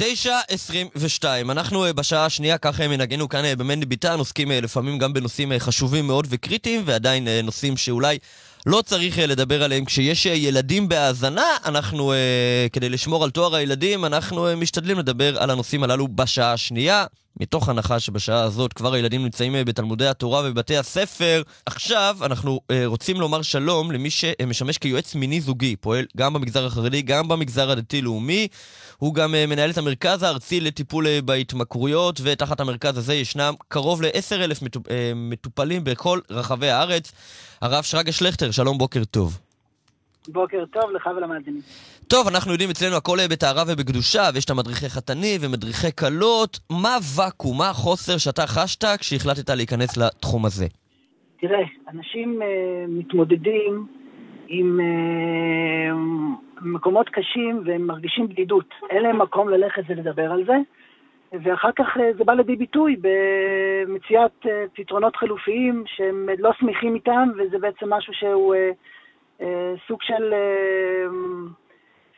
9.22, אנחנו אה, בשעה השנייה, ככה אה, מנהגנו כאן אה, במנדי ביטן, עוסקים לפעמים גם בנושאים חשובים מאוד וקריטיים, ועדיין נושאים שאולי לא צריך לדבר עליהם. כשיש ילדים בהאזנה, אנחנו, כדי לשמור על תואר הילדים, אנחנו משתדלים לדבר על הנושאים הללו בשעה השנייה. מתוך הנחה שבשעה הזאת כבר הילדים נמצאים אה, בתלמודי התורה ובבתי הספר. עכשיו אנחנו uh, רוצים לומר שלום למי שמשמש כיועץ מיני זוגי, פועל גם במגזר החרדי, גם במגזר הדתי-לאומי. הוא גם uh, מנהל את המרכז הארצי לטיפול uh, בהתמכרויות, ותחת המרכז הזה ישנם קרוב ל-10,000 מטופ, uh, מטופלים בכל רחבי הארץ. הרב שרגא שלכטר, שלום, בוקר טוב. בוקר טוב לך ולמאזינים. טוב, אנחנו יודעים אצלנו הכל בטהרה ובקדושה, ויש את המדריכי חתני ומדריכי כלות. מה הוואקום, מה החוסר שאתה חשת כשהחלטת להיכנס לתחום הזה? תראה, אנשים uh, מתמודדים עם uh, מקומות קשים והם מרגישים בדידות. אין להם מקום ללכת ולדבר על זה, ואחר כך uh, זה בא לידי ביטוי במציאת uh, פתרונות חלופיים שהם לא שמחים איתם, וזה בעצם משהו שהוא uh, סוג של... Uh,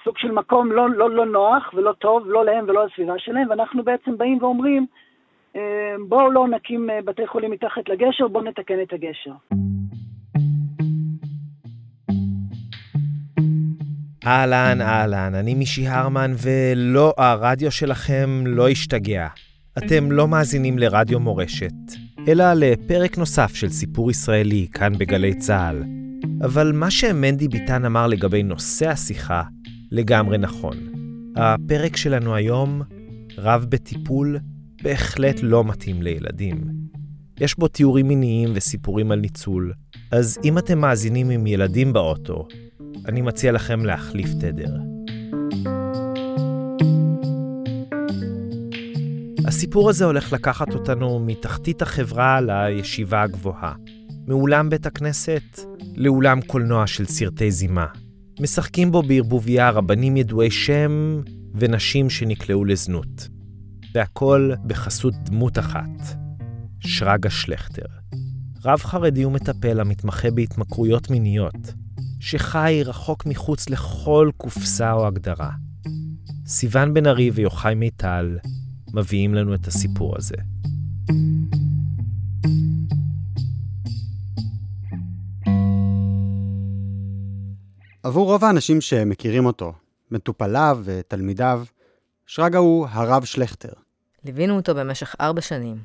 סוג של מקום לא, לא, לא נוח ולא טוב, לא להם ולא לסביבה שלהם, ואנחנו בעצם באים ואומרים, אה, בואו לא נקים אה, בתי חולים מתחת לגשר, בואו נתקן את הגשר. אהלן, אהלן, אני מישי הרמן, ולא, הרדיו שלכם לא השתגע. אתם לא מאזינים לרדיו מורשת, אלא לפרק נוסף של סיפור ישראלי כאן בגלי צה"ל. אבל מה שמנדי ביטן אמר לגבי נושא השיחה, לגמרי נכון. הפרק שלנו היום, רב בטיפול, בהחלט לא מתאים לילדים. יש בו תיאורים מיניים וסיפורים על ניצול, אז אם אתם מאזינים עם ילדים באוטו, אני מציע לכם להחליף תדר. הסיפור הזה הולך לקחת אותנו מתחתית החברה לישיבה הגבוהה, מאולם בית הכנסת לאולם קולנוע של סרטי זימה. משחקים בו בערבוביה רבנים ידועי שם ונשים שנקלעו לזנות. והכל בחסות דמות אחת, שרגא שלכטר. רב חרדי ומטפל המתמחה בהתמכרויות מיניות, שחי רחוק מחוץ לכל קופסה או הגדרה. סיון בן ארי ויוחאי מיטל מביאים לנו את הסיפור הזה. עבור רוב האנשים שמכירים אותו, מטופליו ותלמידיו, שרגא הוא הרב שלכטר. ליווינו אותו במשך ארבע שנים.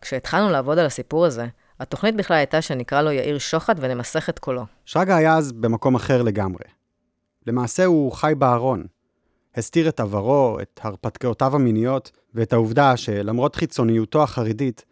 כשהתחלנו לעבוד על הסיפור הזה, התוכנית בכלל הייתה שנקרא לו יאיר שוחט ונמסך את קולו. שרגא היה אז במקום אחר לגמרי. למעשה הוא חי בארון. הסתיר את עברו, את הרפתקאותיו המיניות, ואת העובדה שלמרות חיצוניותו החרדית,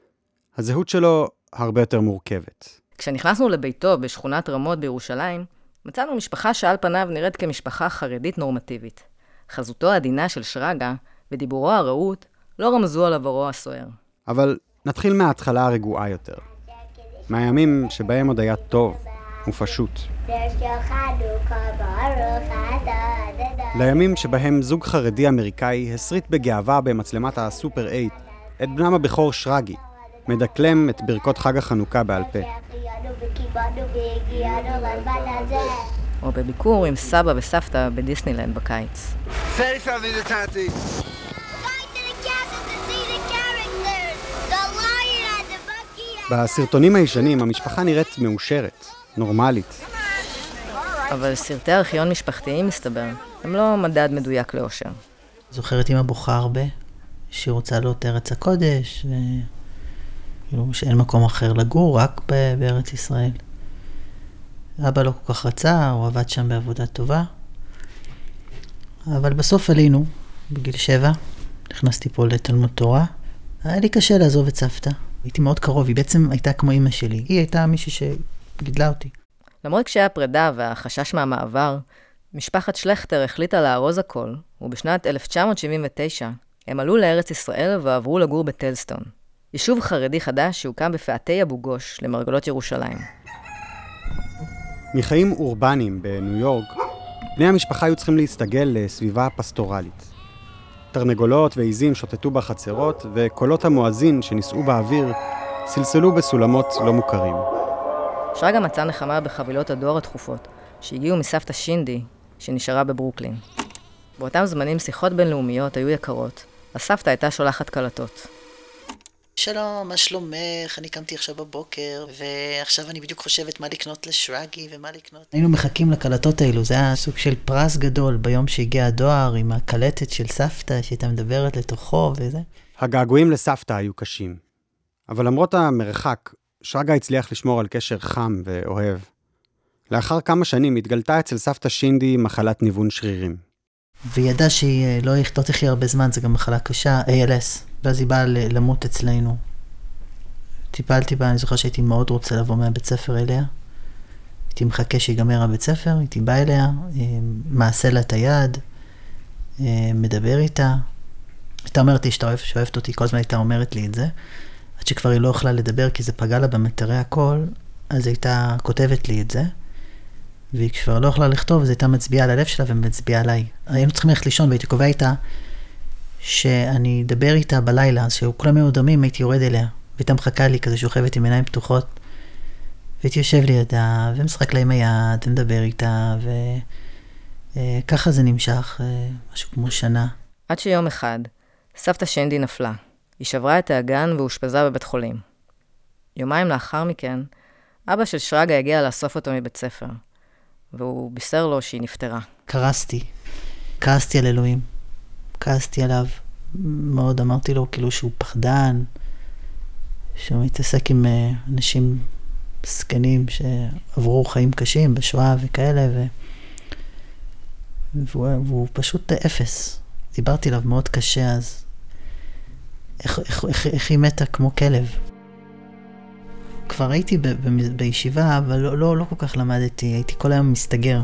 הזהות שלו הרבה יותר מורכבת. כשנכנסנו לביתו בשכונת רמות בירושלים, מצאנו משפחה שעל פניו נראית כמשפחה חרדית נורמטיבית. חזותו העדינה של שרגא ודיבורו הרהוט לא רמזו על עברו הסוער. אבל נתחיל מההתחלה הרגועה יותר. מהימים שבהם עוד היה טוב ופשוט. לימים שבהם זוג חרדי אמריקאי הסריט בגאווה במצלמת הסופר 8 את בנם הבכור שרגי, מדקלם את ברכות חג החנוכה בעל פה. או בביקור עם סבא וסבתא בדיסנילנד בקיץ. בסרטונים הישנים המשפחה נראית מאושרת, נורמלית. אבל סרטי ארכיון משפחתיים, מסתבר, הם לא מדד מדויק לאושר. זוכרת אמא בוכה הרבה, שהיא רוצה לאות ארץ הקודש, וכאילו שאין מקום אחר לגור, רק בארץ ישראל. אבא לא כל כך רצה, הוא עבד שם בעבודה טובה. אבל בסוף עלינו, בגיל שבע, נכנסתי פה לתלמוד תורה. היה לי קשה לעזוב את סבתא. הייתי מאוד קרוב, היא בעצם הייתה כמו אימא שלי. היא הייתה מישהי שגידלה אותי. למרות קשיי הפרידה והחשש מהמעבר, משפחת שלכטר החליטה לארוז הכל, ובשנת 1979 הם עלו לארץ ישראל ועברו לגור בטלסטון, יישוב חרדי חדש שהוקם בפאתי אבו גוש למרגלות ירושלים. מחיים אורבניים בניו יורק, בני המשפחה היו צריכים להסתגל לסביבה פסטורלית. תרנגולות ועיזים שוטטו בחצרות, וקולות המואזין שנישאו באוויר סלסלו בסולמות לא מוכרים. שרגא מצא נחמה בחבילות הדואר התכופות, שהגיעו מסבתא שינדי, שנשארה בברוקלין. באותם זמנים שיחות בינלאומיות היו יקרות. הסבתא הייתה שולחת קלטות. שלום, מה שלומך? אני קמתי עכשיו בבוקר, ועכשיו אני בדיוק חושבת מה לקנות לשרגי ומה לקנות. היינו מחכים לקלטות האלו, זה היה סוג של פרס גדול ביום שהגיע הדואר עם הקלטת של סבתא שהייתה מדברת לתוכו וזה. הגעגועים לסבתא היו קשים. אבל למרות המרחק, שרגא הצליח לשמור על קשר חם ואוהב. לאחר כמה שנים התגלתה אצל סבתא שינדי מחלת ניוון שרירים. והיא ידעה שהיא אה, לא לא תחיה הרבה זמן, זו גם מחלה קשה, ALS. ואז היא באה למות אצלנו. טיפלתי בה, אני זוכר שהייתי מאוד רוצה לבוא מהבית ספר אליה. הייתי מחכה שיגמר הבית ספר, הייתי בא אליה, אה, מעשה לה את היד, אה, מדבר איתה. הייתה אומרת לי שאתה שאוהבת אותי, כל הזמן הייתה אומרת לי את זה. עד שכבר היא לא יכלה לדבר כי זה פגע לה במטרי הקול, אז היא הייתה כותבת לי את זה. והיא כבר לא יכלה לכתוב, אז הייתה מצביעה על הלב שלה ומצביעה עליי. היינו צריכים ללכת לישון והייתי קובע איתה שאני אדבר איתה בלילה, אז שכולם היו דמים, הייתי יורד אליה. והייתה מחכה לי כזה שוכבת עם עיניים פתוחות. והייתי יושב לידה, ומשחק לה עם היד, ומדבר איתה, וככה זה נמשך, אה, משהו כמו שנה. עד שיום אחד, סבתא שנדי נפלה. היא שברה את האגן ואושפזה בבית חולים. יומיים לאחר מכן, אבא של שרגא הגיע לאסוף אותו מבית ספר, והוא בישר לו שהיא נפטרה. קרסתי. כעסתי על אלוהים. כעסתי עליו מאוד, אמרתי לו כאילו שהוא פחדן, שהוא מתעסק עם אה, אנשים זקנים שעברו חיים קשים בשואה וכאלה, ו... והוא, והוא פשוט אפס. דיברתי אליו מאוד קשה אז. איך, איך, איך, איך היא מתה כמו כלב. כבר הייתי ב, ב, בישיבה, אבל לא, לא, לא כל כך למדתי, הייתי כל היום מסתגר.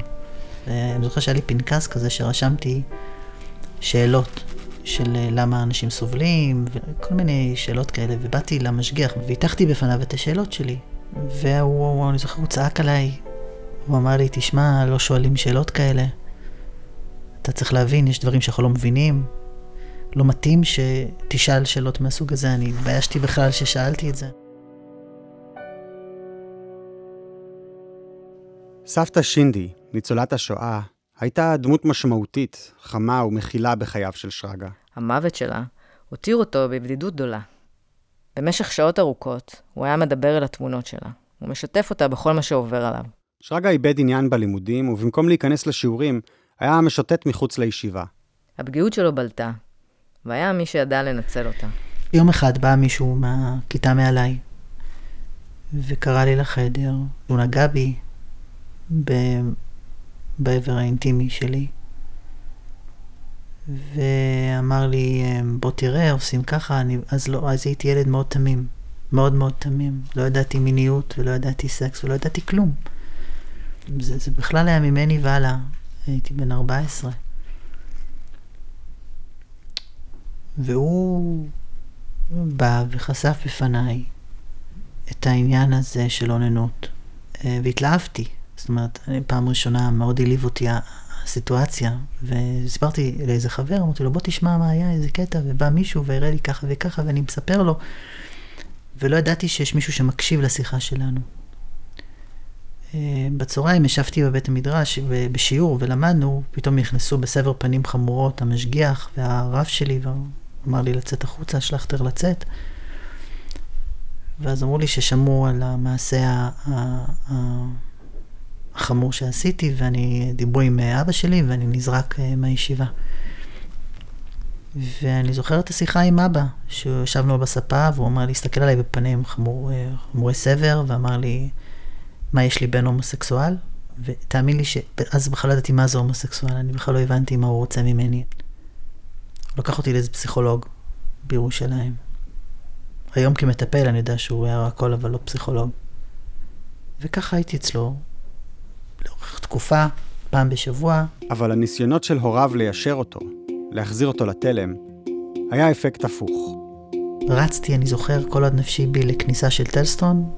אני זוכר שהיה לי פנקס כזה שרשמתי שאלות של אה, למה אנשים סובלים, וכל מיני שאלות כאלה, ובאתי למשגיח והטחתי בפניו את השאלות שלי. והוא, אני זוכר, הוא צעק עליי, הוא אמר לי, תשמע, לא שואלים שאלות כאלה. אתה צריך להבין, יש דברים שאנחנו לא מבינים. לא מתאים שתשאל שאלות מהסוג הזה, אני התביישתי בכלל ששאלתי את זה. סבתא שינדי, ניצולת השואה, הייתה דמות משמעותית, חמה ומכילה בחייו של שרגא. המוות שלה הותיר אותו בבדידות גדולה. במשך שעות ארוכות, הוא היה מדבר אל התמונות שלה. הוא משתף אותה בכל מה שעובר עליו. שרגא איבד עניין בלימודים, ובמקום להיכנס לשיעורים, היה משוטט מחוץ לישיבה. הפגיעות שלו בלטה, והיה מי שידע לנצל אותה. יום אחד בא מישהו מהכיתה מעליי, וקרא לי לחדר, הוא נגע בי בעבר האינטימי שלי, ואמר לי, בוא תראה, עושים ככה, אני, אז לא, אז הייתי ילד מאוד תמים, מאוד מאוד תמים. לא ידעתי מיניות ולא ידעתי סקס ולא ידעתי כלום. זה, זה בכלל היה ממני והלאה, הייתי בן 14. והוא בא וחשף בפניי את העניין הזה של אוננות, אה, והתלהבתי. זאת אומרת, פעם ראשונה מאוד העליב אותי הסיטואציה, וסיפרתי לאיזה חבר, אמרתי לו, בוא תשמע מה היה, איזה קטע, ובא מישהו והראה לי ככה וככה, ואני מספר לו, ולא ידעתי שיש מישהו שמקשיב לשיחה שלנו. אה, בצהריים ישבתי בבית המדרש בשיעור ולמדנו, פתאום נכנסו בסבר פנים חמורות המשגיח והרב שלי, ואמר לי לצאת החוצה, שלחתר לצאת. ואז אמרו לי ששמעו על המעשה ה... החמור שעשיתי, ואני, דיברו עם אה, אבא שלי, ואני נזרק אה, מהישיבה. ואני זוכר את השיחה עם אבא, שישבנו בספה, והוא אמר לי, הסתכל עליי בפנים חמור, אה, חמורי סבר, ואמר לי, מה יש לי בן הומוסקסואל? ותאמין לי שאז בכלל לא ידעתי מה זה הומוסקסואל, אני בכלל לא הבנתי מה הוא רוצה ממני. הוא לקח אותי לאיזה פסיכולוג בירושלים. היום כמטפל אני יודע שהוא היה הכל, אבל לא פסיכולוג. וככה הייתי אצלו, לאורך תקופה, פעם בשבוע. אבל הניסיונות של הוריו ליישר אותו, להחזיר אותו לתלם, היה אפקט הפוך. רצתי, אני זוכר, כל עוד נפשי בי לכניסה של טלסטון,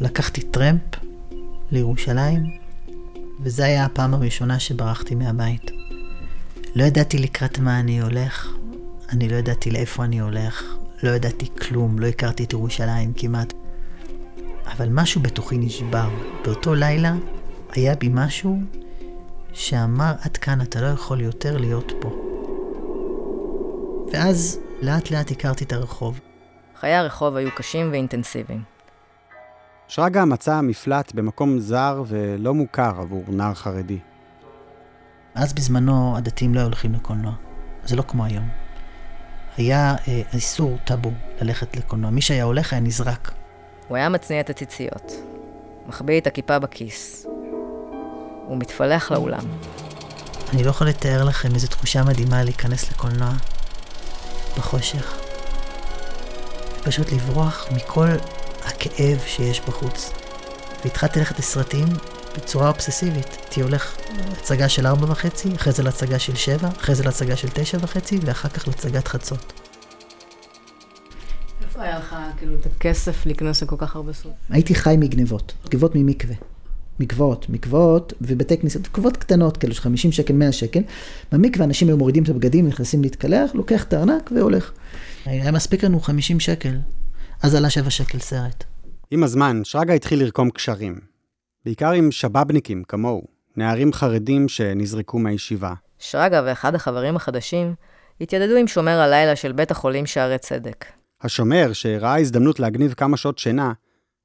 לקחתי טרמפ לירושלים, וזו הייתה הפעם הראשונה שברחתי מהבית. לא ידעתי לקראת מה אני הולך, אני לא ידעתי לאיפה אני הולך, לא ידעתי כלום, לא הכרתי את ירושלים כמעט. אבל משהו בתוכי נשבר. באותו לילה היה בי משהו שאמר, עד כאן אתה לא יכול יותר להיות פה. ואז לאט לאט הכרתי את הרחוב. חיי הרחוב היו קשים ואינטנסיביים. שרגא מצא מפלט במקום זר ולא מוכר עבור נער חרדי. אז בזמנו הדתיים לא היו הולכים לקולנוע. זה לא כמו היום. היה אה, איסור טאבו ללכת לקולנוע. מי שהיה הולך היה נזרק. הוא היה מצניע את הציציות, מחביא את הכיפה בכיס. הוא מתפלח לאולם. אני לא יכול לתאר לכם איזו תחושה מדהימה להיכנס לקולנוע בחושך. פשוט לברוח מכל הכאב שיש בחוץ. והתחלתי ללכת לסרטים בצורה אובססיבית. הייתי הולך להצגה של ארבע וחצי, אחרי זה להצגה של שבע, אחרי זה להצגה של תשע וחצי, ואחר כך להצגת חצות. איפה היה לך כאילו את הכסף להיכנס לכל כך הרבה סוף? הייתי חי מגנבות, גנבות ממקווה. מקוואות, מקוואות ובתי כנסיות, מקוואות קטנות כאלה של 50 שקל, 100 שקל. במקווה אנשים היו מורידים את הבגדים, נכנסים להתקלח, לוקח את הארנק והולך. היה מספיק לנו 50 שקל, אז עלה 7 שקל סרט. עם הזמן, שרגא התחיל לרקום קשרים. בעיקר עם שבאבניקים כמוהו, נערים חרדים שנזרקו מהישיבה. שרגא ואחד החברים החדשים התיידדו עם שומר הלילה של בית החולים שערי צדק. השומר, שראה הזדמנות להגניב כמה שעות שינה,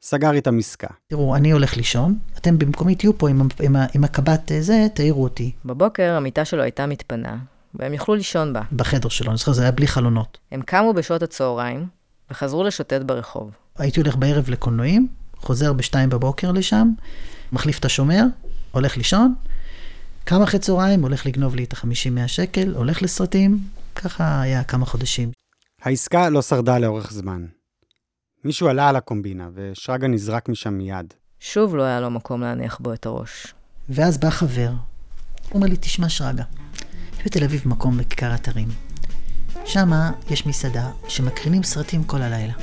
סגר איתם עסקה. תראו, אני הולך לישון, אתם במקומי תהיו פה עם, עם, עם הקב"ט זה, תעירו אותי. בבוקר המיטה שלו הייתה מתפנה, והם יכלו לישון בה. בחדר שלו, אני זוכר, זה היה בלי חלונות. הם קמו בשעות הצהריים, וחזרו לשוטט ברחוב. הייתי הולך בערב לקולנועים, חוזר בשתיים בבוקר לשם, מחליף את השומר, הולך לישון, קם אחרי צהריים, הולך לגנוב לי את ה-50-100 שקל, הולך לסרטים, ככה היה כמה חודשים. העסקה לא שרדה לאורך זמן. מישהו עלה על הקומבינה, ושרגא נזרק משם מיד. שוב לא היה לו מקום להניח בו את הראש. ואז בא חבר, הוא אומר לי, תשמע שרגא, יש בתל אביב מקום בכיכר אתרים. שמה יש מסעדה שמקרינים סרטים כל הלילה.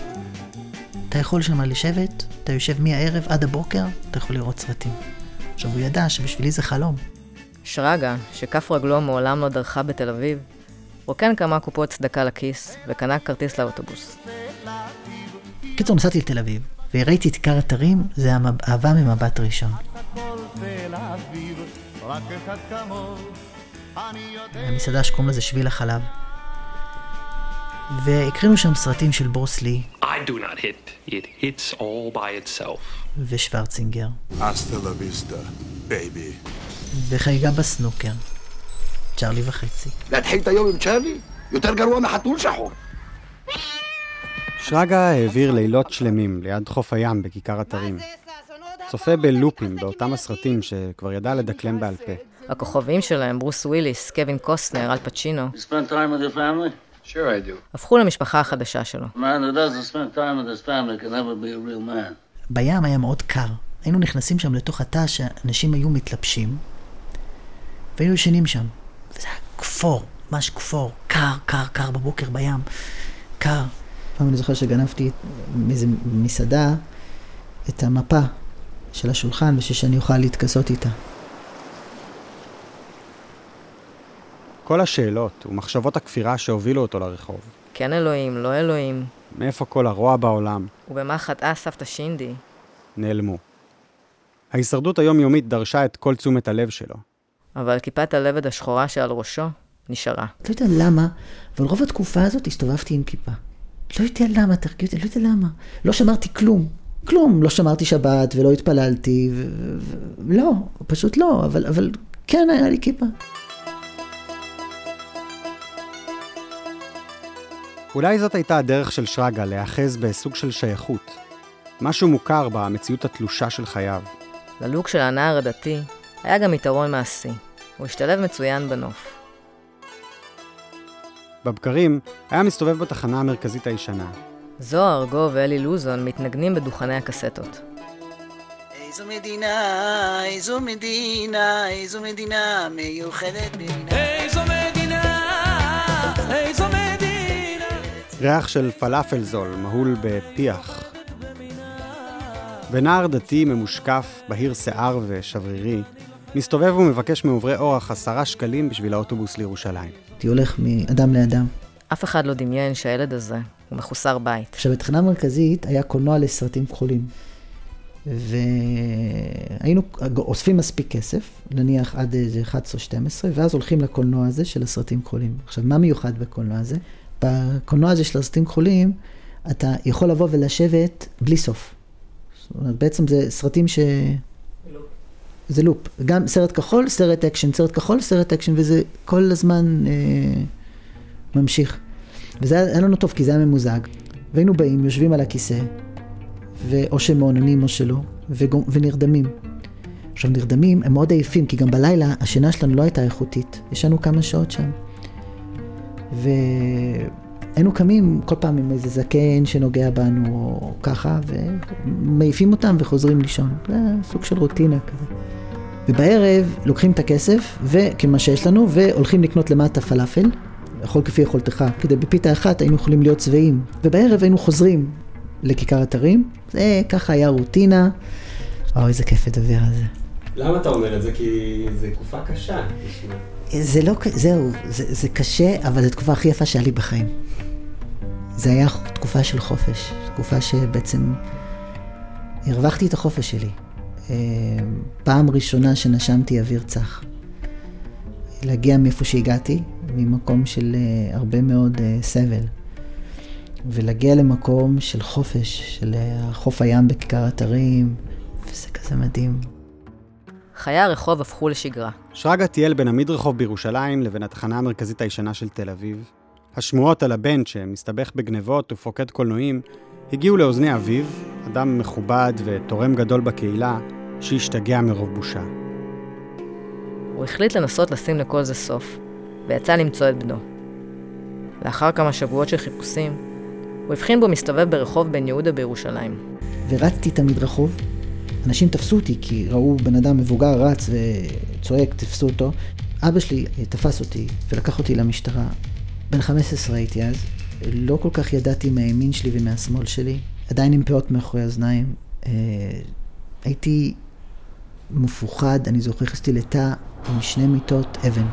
אתה יכול שם לשבת, אתה יושב מהערב עד הבוקר, אתה יכול לראות סרטים. עכשיו, הוא ידע שבשבילי זה חלום. שרגא, שכף רגלו מעולם לא דרכה בתל אביב, רוקן כמה קופות צדקה לכיס, וקנה כרטיס לאוטובוס. קיצור, נסעתי לתל אביב, וראיתי את כיכר אתרים, זה המב- אהבה ממבט ראשון. המסעדה שקוראים לזה שביל החלב. והקרינו שם סרטים של ברוסלי I do not hit. It hits all by itself. ושוורצינגר, Hasta la vista, baby. וחגיגה בסנוקר, צ'ארלי וחצי. להתחיל את היום עם צ'ארלי? יותר גרוע מחתול שחור. שרגא העביר לילות שלמים ליד חוף הים בכיכר אתרים. צופה בלופים באותם הסרטים שכבר ידע לדקלם בעל פה. הכוכבים שלהם, ברוס וויליס, קווין קוסטנר, אל פצ'ינו, You spend time with your family? Sure I do. הפכו למשפחה החדשה שלו. A man who doesn't spend time with his family can never be a real man. בים היה מאוד קר. היינו נכנסים שם לתוך התא שאנשים היו מתלבשים, והיינו ישנים שם. וזה היה כפור, ממש כפור. קר, קר, קר בבוקר בים. קר. פעם אני זוכר שגנבתי מאיזה מסעדה את המפה של השולחן בשביל שאני אוכל להתכסות איתה. כל השאלות ומחשבות הכפירה שהובילו אותו לרחוב. כן אלוהים, לא אלוהים, מאיפה כל הרוע בעולם ובמה חטאה סבתא שינדי. נעלמו. ההישרדות היומיומית דרשה את כל תשומת הלב שלו. אבל כיפת הלבד השחורה שעל ראשו נשארה. לא יודע למה, אבל רוב התקופה הזאת הסתובבתי עם כיפה. לא יודע למה, תרגיע אותי, לא יודע למה. לא שמרתי כלום. כלום. לא שמרתי שבת ולא התפללתי, ו... ו... לא, פשוט לא, אבל, אבל כן היה לי כיפה. אולי זאת הייתה הדרך של שרגא להיאחז בסוג של שייכות. משהו מוכר במציאות התלושה של חייו. ללוק של הנער הדתי היה גם יתרון מעשי. הוא השתלב מצוין בנוף. בבקרים היה מסתובב בתחנה המרכזית הישנה. זוהר, גו ואלי לוזון מתנגנים בדוכני הקסטות. איזו מדינה, איזו מדינה, איזו מדינה מיוחדת במינה. איזו מדינה, איזו מדינה. ריח של פלאפל זול, מהול בפיח. ונער דתי ממושקף, בהיר שיער ושברירי, מסתובב ומבקש מעוברי אורח עשרה שקלים בשביל האוטובוס לירושלים. הייתי הולך מאדם לאדם. אף אחד לא דמיין שהילד הזה הוא מחוסר בית. עכשיו, בתחנה המרכזית היה קולנוע לסרטים כחולים. והיינו אוספים מספיק כסף, נניח עד איזה 11 או 12, ואז הולכים לקולנוע הזה של הסרטים כחולים. עכשיו, מה מיוחד בקולנוע הזה? בקולנוע הזה של הסרטים כחולים, אתה יכול לבוא ולשבת בלי סוף. זאת אומרת, בעצם זה סרטים ש... זה loop. גם סרט כחול, סרט אקשן, סרט כחול, סרט אקשן, וזה כל הזמן אה, ממשיך. וזה היה לנו טוב, כי זה היה ממוזג. והיינו באים, יושבים על הכיסא, ואו שהם מעוננים או שלא, ונרדמים. עכשיו, נרדמים, הם מאוד עייפים, כי גם בלילה השינה שלנו לא הייתה איכותית. ישנו כמה שעות שם. והיינו קמים כל פעם עם איזה זקן שנוגע בנו, או ככה, ומעיפים אותם וחוזרים לישון. זה סוג של רוטינה כזה. ובערב לוקחים את הכסף, וכמה שיש לנו, והולכים לקנות למטה פלאפל, לאכול כפי יכולתך, כדי בפיתה אחת היינו יכולים להיות שבעים. ובערב היינו חוזרים לכיכר אתרים, זה ככה היה רוטינה. וואו, איזה כיף לדבר על זה. למה אתה אומר את זה? כי זו תקופה קשה. זה לא, זהו, זה, זה קשה, אבל זו תקופה הכי יפה שהיה לי בחיים. זה היה תקופה של חופש, תקופה שבעצם הרווחתי את החופש שלי. אה, פעם ראשונה שנשמתי אוויר צח. להגיע מאיפה שהגעתי, ממקום של אה, הרבה מאוד אה, סבל. ולהגיע למקום של חופש, של חוף הים בכיכר אתרים, וזה כזה מדהים. חיי הרחוב הפכו לשגרה. שרגא טייל בין המדרחוב בירושלים לבין התחנה המרכזית הישנה של תל אביב. השמועות על הבן שמסתבך בגנבות ופוקד קולנועים הגיעו לאוזני אביו, אדם מכובד ותורם גדול בקהילה, שהשתגע מרוב בושה. הוא החליט לנסות לשים לכל זה סוף, ויצא למצוא את בנו. לאחר כמה שבועות של חיפושים, הוא הבחין בו מסתובב ברחוב בן יהודה בירושלים. ורצתי את המדרחוב, אנשים תפסו אותי כי ראו בן אדם מבוגר רץ וצועק, תפסו אותו. אבא שלי תפס אותי ולקח אותי למשטרה. בן 15 הייתי אז, לא כל כך ידעתי מהימין שלי ומהשמאל שלי, עדיין עם פאות מאחורי האוזניים. אה, הייתי מפוחד, אני זוכר, נכנסתי לתא עם שני מיטות אבן.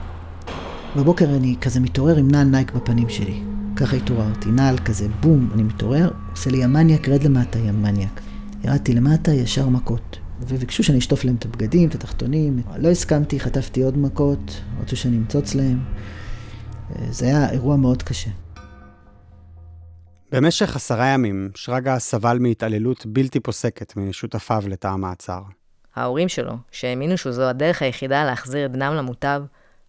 בבוקר אני כזה מתעורר עם נעל נייק בפנים שלי. ככה התעוררתי, נעל כזה, בום, אני מתעורר, עושה לי המניאק, רד למטה, יא מניאק. ירדתי למטה, ישר מכות. וביקשו שאני אשטוף להם את הבגדים, את התחתונים. לא הסכמתי, חטפתי עוד מכות, רצו שאני אמצוץ להם. זה היה אירוע מאוד קשה. במשך עשרה ימים, שרגא סבל מהתעללות בלתי פוסקת משותפיו לתא המעצר. ההורים שלו, שהאמינו שזו הדרך היחידה להחזיר את בנם למוטב,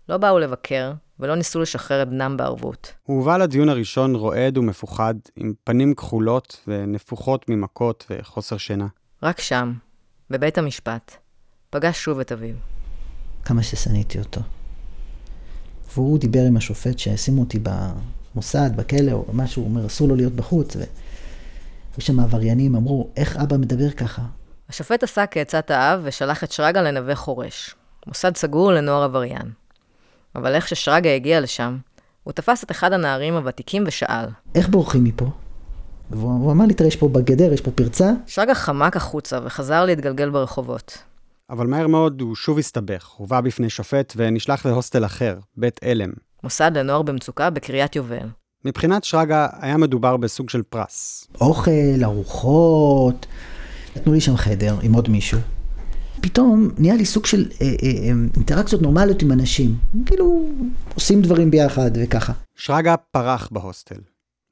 לא באו לבקר ולא ניסו לשחרר את בנם בערבות. הוא הובא לדיון הראשון רועד ומפוחד, עם פנים כחולות ונפוחות ממכות וחוסר שינה. רק שם, בבית המשפט, פגש שוב את אביו. כמה ששנאתי אותו. והוא דיבר עם השופט שישימו אותי במוסד, בכלא או משהו, הוא אומר, אסור לו להיות בחוץ. והיו שם עבריינים, אמרו, איך אבא מדבר ככה? השופט עשה כעצת האב ושלח את שרגא לנווה חורש, מוסד סגור לנוער עבריין. אבל איך ששרגא הגיע לשם, הוא תפס את אחד הנערים הוותיקים ושאל. איך בורחים מפה? והוא אמר לי, תראה, יש פה בגדר, יש פה פרצה. שרגא חמק החוצה וחזר להתגלגל ברחובות. אבל מהר מאוד הוא שוב הסתבך, הובא בפני שופט ונשלח להוסטל אחר, בית אלם. מוסד לנוער במצוקה בקריית יובל. מבחינת שרגא היה מדובר בסוג של פרס. אוכל, ארוחות, נתנו לי שם חדר עם עוד מישהו. פתאום נהיה לי סוג של אה, אה, אה, אינטראקציות נורמליות עם אנשים. כאילו, עושים דברים ביחד וככה. שרגא פרח בהוסטל.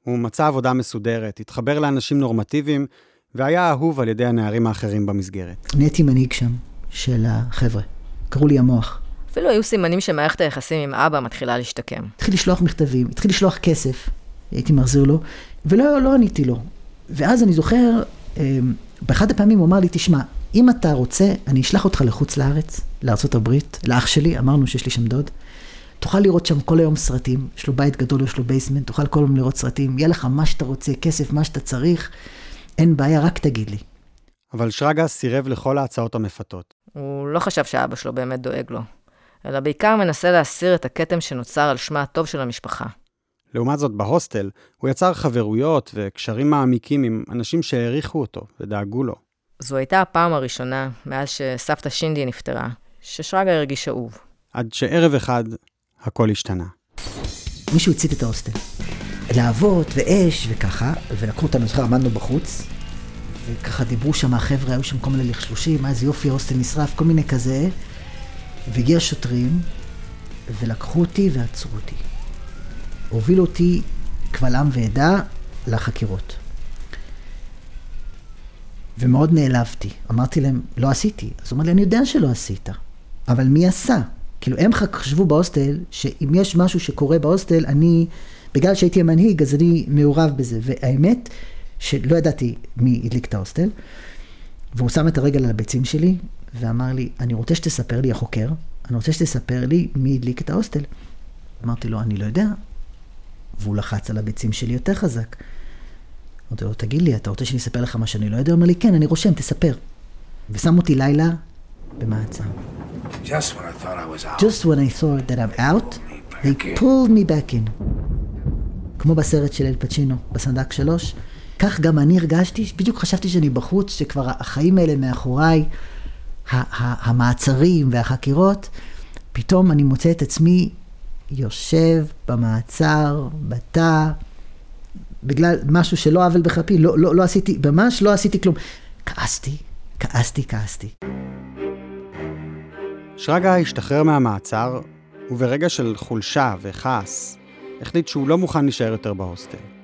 הוא מצא עבודה מסודרת, התחבר לאנשים נורמטיביים, והיה אהוב על ידי הנערים האחרים במסגרת. נהייתי מנהיג שם, של החבר'ה. קראו לי המוח. אפילו היו סימנים שמערכת היחסים עם אבא מתחילה להשתקם. התחיל לשלוח מכתבים, התחיל לשלוח כסף, הייתי מחזיר לו, ולא לא עניתי לו. ואז אני זוכר, אה, באחד הפעמים הוא אמר לי, תשמע, אם אתה רוצה, אני אשלח אותך לחוץ לארץ, לארה"ב, לאח שלי, אמרנו שיש לי שם דוד. תוכל לראות שם כל היום סרטים, יש לו בית גדול, יש לו basement, תוכל כל היום לראות סרטים, יהיה לך מה שאתה רוצה, כסף, מה שאתה צריך, אין בעיה, רק תגיד לי. אבל שרגא סירב לכל ההצעות המפתות. הוא לא חשב שאבא שלו באמת דואג לו, אלא בעיקר מנסה להסיר את הכתם שנוצר על שמה הטוב של המשפחה. לעומת זאת, בהוסטל, הוא יצר חברויות וקשרים מעמיקים עם אנשים שהעריכו אותו ודאגו לו. זו הייתה הפעם הראשונה, מאז שסבתא שינדי נפטרה, ששרגא הרגיש אהוב. עד שערב אחד הכל השתנה. מישהו הצית את ההוסטל. להבות ואש וככה, ולקחו אותנו, זוכר, עמדנו בחוץ, וככה דיברו שם החבר'ה, היו שם כל מיני לכשושים, איזה יופי, ההוסטל נשרף, כל מיני כזה. והגיע שוטרים, ולקחו אותי ועצרו אותי. הובילו אותי קבל עם ועדה לחקירות. ומאוד נעלבתי. אמרתי להם, לא עשיתי. אז הוא אמר לי, אני יודע שלא עשית, אבל מי עשה? כאילו, הם חשבו בהוסטל, שאם יש משהו שקורה בהוסטל, אני, בגלל שהייתי המנהיג, אז אני מעורב בזה. והאמת, שלא ידעתי מי הדליק את ההוסטל, והוא שם את הרגל על הביצים שלי, ואמר לי, אני רוצה שתספר לי, החוקר, אני רוצה שתספר לי מי הדליק את ההוסטל. אמרתי לו, אני לא יודע. והוא לחץ על הביצים שלי יותר חזק. אמרתי לו, תגיד לי, אתה רוצה שאני אספר לך מה שאני לא יודע? הוא אומר לי, כן, אני רושם, תספר. ושם אותי לילה במעצר. Just when I thought I was out. Just when I thought that I'm out, they pulled me back in. כמו בסרט של אל פצ'ינו, בסנדק שלוש. כך גם אני הרגשתי, בדיוק חשבתי שאני בחוץ, שכבר החיים האלה מאחוריי, המעצרים והחקירות, פתאום אני מוצא את עצמי יושב במעצר, בתא, בגלל משהו שלא עוול בכפי, לא, לא, לא עשיתי, ממש לא עשיתי כלום. כעסתי, כעסתי, כעסתי. שרגא השתחרר מהמעצר, וברגע של חולשה וכעס, החליט שהוא לא מוכן להישאר יותר בהוסטל.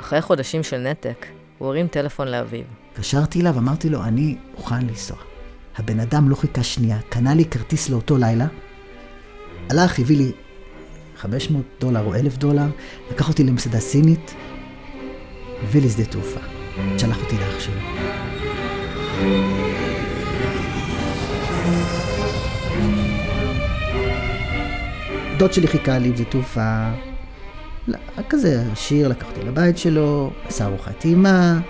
אחרי חודשים של נתק, הוא הרים טלפון לאביו. התקשרתי אליו, אמרתי לו, אני מוכן לנסוע. הבן אדם לא חיכה שנייה, קנה לי כרטיס לאותו לילה, הלך, הביא לי 500 דולר או 1,000 דולר, לקח אותי למסעדה סינית, הביא לי שדה תעופה. שלח אותי לאח שלו. דוד שלי חיכה לי בשדה תעופה, כזה עשיר, לקח אותי לבית שלו, עשה ארוחת טעימה,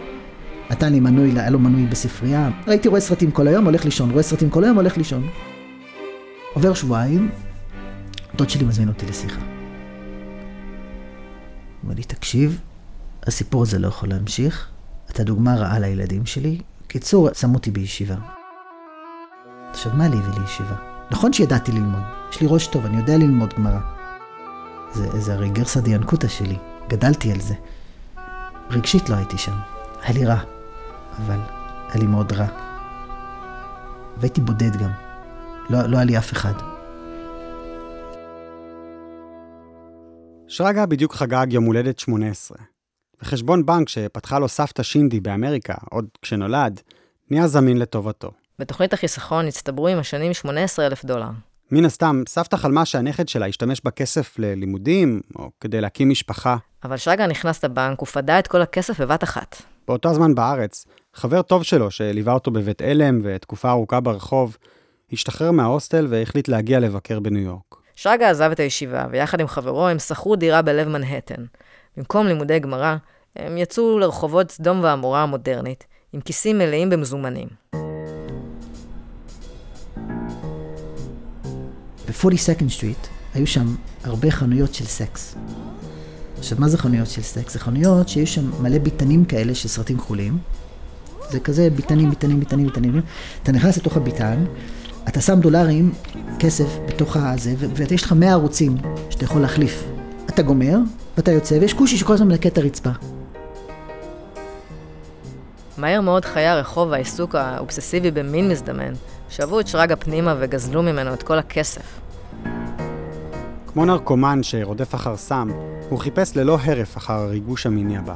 נתן לי מנוי, היה לו מנוי בספרייה. הייתי רואה סרטים כל היום, הולך לישון, רואה סרטים כל היום, הולך לישון. עובר שבועיים, דוד שלי מזמין אותי לשיחה. אומר לי, תקשיב, הסיפור הזה לא יכול להמשיך, אתה דוגמה רעה לילדים שלי. קיצור, שמו אותי בישיבה. עכשיו, מה לי הביא לישיבה? נכון שידעתי ללמוד, יש לי ראש טוב, אני יודע ללמוד גמרא. זה, זה הרי גרסא דיאנקותא שלי, גדלתי על זה. רגשית לא הייתי שם, היה לי רע, אבל היה לי מאוד רע. והייתי בודד גם, לא, לא היה לי אף אחד. שרגא בדיוק חגג יום הולדת 18. וחשבון בנק שפתחה לו סבתא שינדי באמריקה, עוד כשנולד, נהיה זמין לטובתו. בתוכנית החיסכון הצטברו עם השנים 18,000 דולר. מן הסתם, סבתא חלמה שהנכד שלה ישתמש בכסף ללימודים, או כדי להקים משפחה. אבל שרגא נכנס לבנק ופדה את כל הכסף בבת אחת. באותו הזמן בארץ, חבר טוב שלו, שליווה אותו בבית אלם ותקופה ארוכה ברחוב, השתחרר מההוסטל והחליט להגיע לבקר בניו יורק. שרגא עזב את הישיבה, ויחד עם חברו הם שכרו דירה בלב מנהטן. במקום לימודי גמרא, הם יצאו לרחובות סדום ועמורה המודרנית, עם כיסים מלאים במזומנים. ב-42nd Street היו שם הרבה חנויות של סקס. עכשיו, מה זה חנויות של סקס? זה חנויות שיש שם מלא ביתנים כאלה של סרטים כחולים. זה כזה ביתנים, ביתנים, ביתנים, ביתנים. אתה נכנס לתוך הביטן, אתה שם דולרים, כסף, בתוך הזה, ויש לך 100 ערוצים שאתה יכול להחליף. אתה גומר, ואתה יוצא, ויש כושי שכל הזמן מנקה את הרצפה. מהר מאוד חיי הרחוב והעיסוק האובססיבי במין מזדמן, שאבו את שרגא פנימה וגזלו ממנו את כל הכסף. כמו נרקומן שרודף אחר סם, הוא חיפש ללא הרף אחר הריגוש המיני הבא.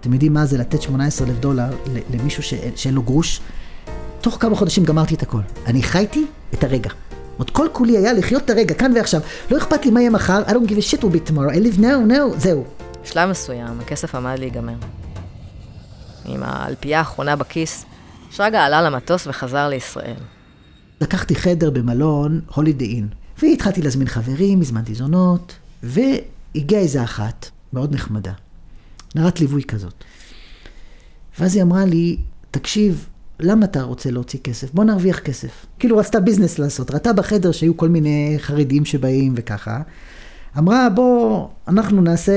אתם יודעים מה זה לתת 18 אלף דולר למישהו שאין, שאין לו גרוש? תוך כמה חודשים גמרתי את הכל. אני חייתי את הרגע. עוד כל כולי היה לחיות את הרגע, כאן ועכשיו. לא אכפת לי מה יהיה מחר, I don't give a shit will be tomorrow, I live now, now, זהו. בשלב מסוים, הכסף עמד להיגמר. עם האלפייה האחרונה בכיס, שרגא עלה למטוס וחזר לישראל. לקחתי חדר במלון הולידי אין, והתחלתי להזמין חברים, הזמנתי זונות, והגיעה איזה אחת, מאוד נחמדה, נערת ליווי כזאת. ואז היא אמרה לי, תקשיב, למה אתה רוצה להוציא כסף? בוא נרוויח כסף. כאילו רצתה ביזנס לעשות, ראתה בחדר שהיו כל מיני חרדים שבאים וככה. אמרה, בוא, אנחנו נעשה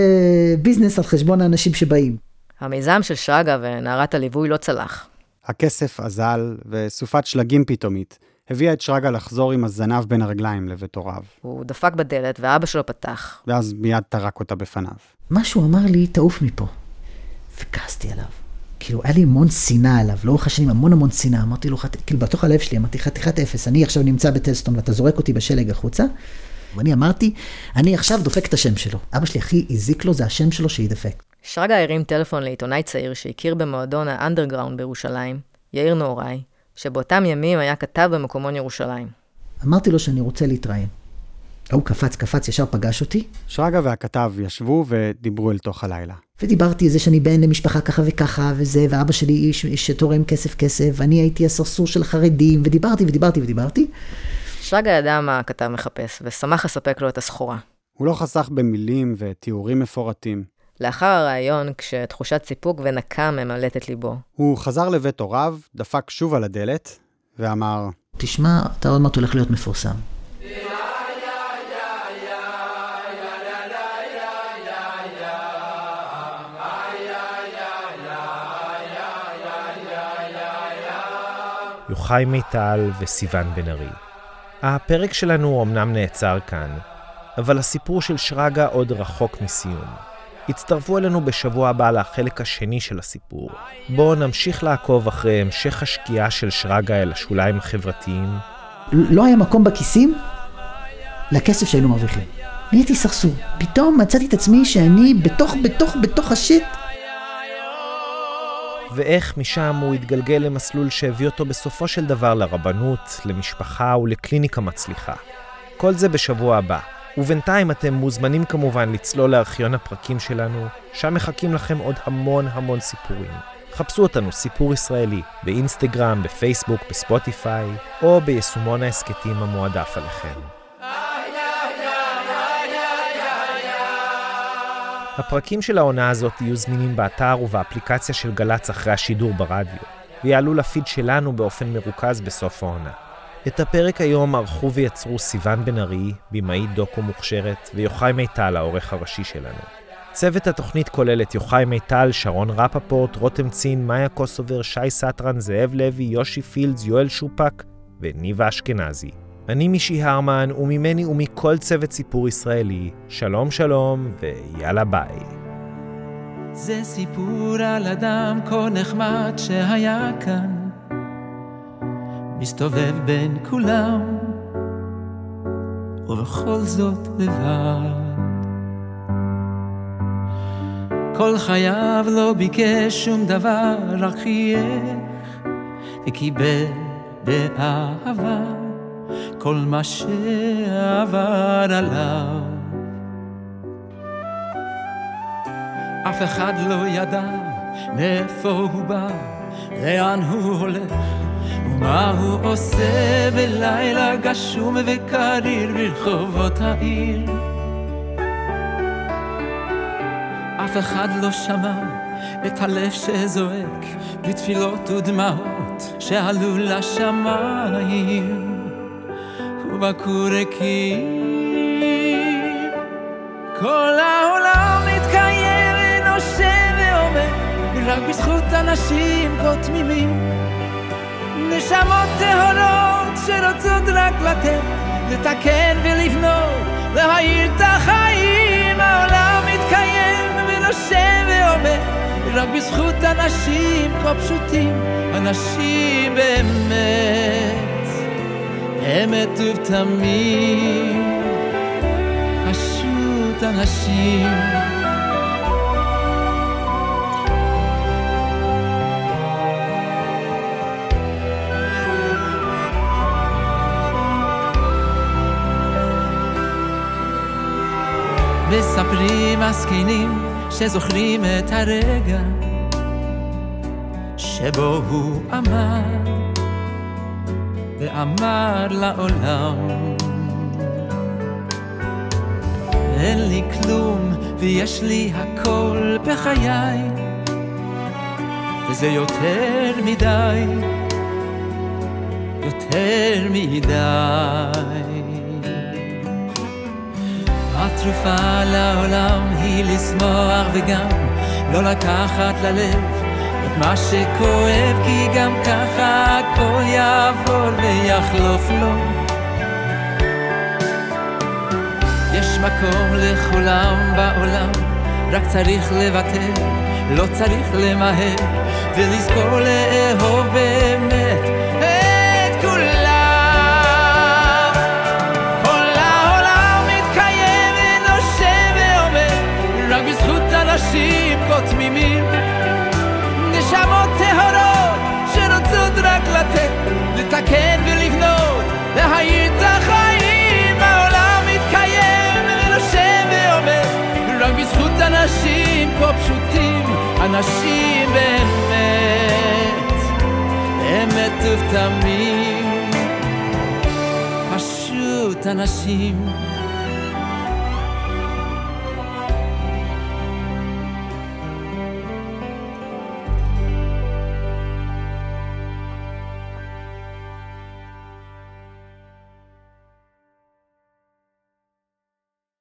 ביזנס על חשבון האנשים שבאים. המיזם של שרגא ונערת הליווי לא צלח. הכסף אזל, וסופת שלגים פתאומית הביאה את שרגא לחזור עם הזנב בין הרגליים לבית הוריו. הוא דפק בדלת ואבא שלו פתח. ואז מיד טרק אותה בפניו. משהו אמר לי, תעוף מפה. וכעסתי עליו. כאילו, היה לי המון שנאה עליו, לאורך השנים המון המון שנאה. אמרתי לו, חת... כאילו, בתוך הלב שלי, אמרתי, חתיכת אפס, אני עכשיו נמצא בטלסטון ואתה זורק אותי בשלג החוצה. ואני אמרתי, אני עכשיו דופק את השם שלו. אבא שלי הכי הזיק לו, זה השם שלו שידפק. שרגא הרים טלפון לעיתונאי צעיר שהכיר במועדון האנדרגראונד בירושלים, יאיר נהוראי, שבאותם ימים היה כתב במקומון ירושלים. אמרתי לו שאני רוצה להתראיין. ההוא קפץ, קפץ, ישר פגש אותי. שרגא והכתב ישבו ודיברו אל תוך הלילה. ודיברתי על זה שאני בן למשפחה ככה וככה וזה, ואבא שלי איש שתורם כסף כסף, ואני הייתי הסרסור של החרדים, ודיברתי ודיברתי ודיברתי. שרגא ידע מה הכתב מחפש, ושמח לספק לו את הסחורה. הוא לא חסך במילים ותיאורים מפורטים. לאחר הראיון, כשתחושת סיפוק ונקם ממלאת את ליבו, הוא חזר לבית הוריו, דפק שוב על הדלת, ואמר, תשמע, אתה עוד מעט הולך להיות מפורסם. יוחאי מיטל וסיון בן ארי. הפרק שלנו אמנם נעצר כאן, אבל הסיפור של שרגא עוד רחוק מסיום. הצטרפו אלינו בשבוע הבא לחלק השני של הסיפור. בואו נמשיך לעקוב אחרי המשך השקיעה של שרגא אל השוליים החברתיים. לא היה מקום בכיסים לכסף שהיינו מרוויחים. נהייתי סרסור. פתאום מצאתי את עצמי שאני בתוך, בתוך, בתוך השיט. ואיך משם הוא התגלגל למסלול שהביא אותו בסופו של דבר לרבנות, למשפחה ולקליניקה מצליחה. כל זה בשבוע הבא. ובינתיים אתם מוזמנים כמובן לצלול לארכיון הפרקים שלנו, שם מחכים לכם עוד המון המון סיפורים. חפשו אותנו סיפור ישראלי באינסטגרם, בפייסבוק, בספוטיפיי, או ביישומון ההסכתים המועדף עליכם. הפרקים של העונה הזאת יהיו זמינים באתר ובאפליקציה של גל"צ אחרי השידור ברדיו, ויעלו לפיד שלנו באופן מרוכז בסוף העונה. את הפרק היום ערכו ויצרו סיון בן ארי, במאית דוקו מוכשרת, ויוחאי מיטל, העורך הראשי שלנו. צוות התוכנית כולל את יוחאי מיטל, שרון רפפורט, רותם צין, מאיה קוסובר, שי סטרן, זאב לוי, יושי פילדס, יואל שופק וניבה אשכנזי. אני מישי הרמן, וממני ומכל צוות סיפור ישראלי, שלום שלום ויאללה ביי. זה סיפור על אדם כה נחמד שהיה כאן, מסתובב בין כולם, ובכל זאת לבד. כל חייו לא ביקש שום דבר, רק חייך וקיבל באהבה כל מה שעבר עליו. אף אחד לא ידע מאיפה הוא בא, לאן הוא הולך, ומה הוא עושה בלילה גשום וקריר ברחובות העיר. אף אחד לא שמע את הלב שזועק בתפילות ודמעות שעלו לשמיים ובקעו ריקים. כל העולם מתקיים ונושם ועומד רק בזכות אנשים כה תמימים נשמות טהורות שרוצות רק לתת לתקן ולבנות להאיר את החיים. העולם מתקיים ונושם ועומד רק בזכות אנשים כה פשוטים אנשים באמת אמת ובתמים. פשוט אנשים מספרים הזקנים שזוכרים את הרגע שבו הוא עמד ואמר לעולם אין לי כלום ויש לי הכל בחיי וזה יותר מדי יותר מדי התרופה לעולם היא לשמוח וגם לא לקחת ללב את מה שכואב כי גם ככה הכל יעבור ויחלוף לו. יש מקום לכולם בעולם רק צריך לוותר לא צריך למהר, ולזכור לאהוב באמת אנשים כה תמימים. נשמות טהורות שרוצות רק לתת, לתקן ולבנות, להעיר את החיים. העולם מתקיים ונושם ועומד, רק בזכות אנשים כה פשוטים, אנשים באמת, אמת ובתמים, פשוט אנשים.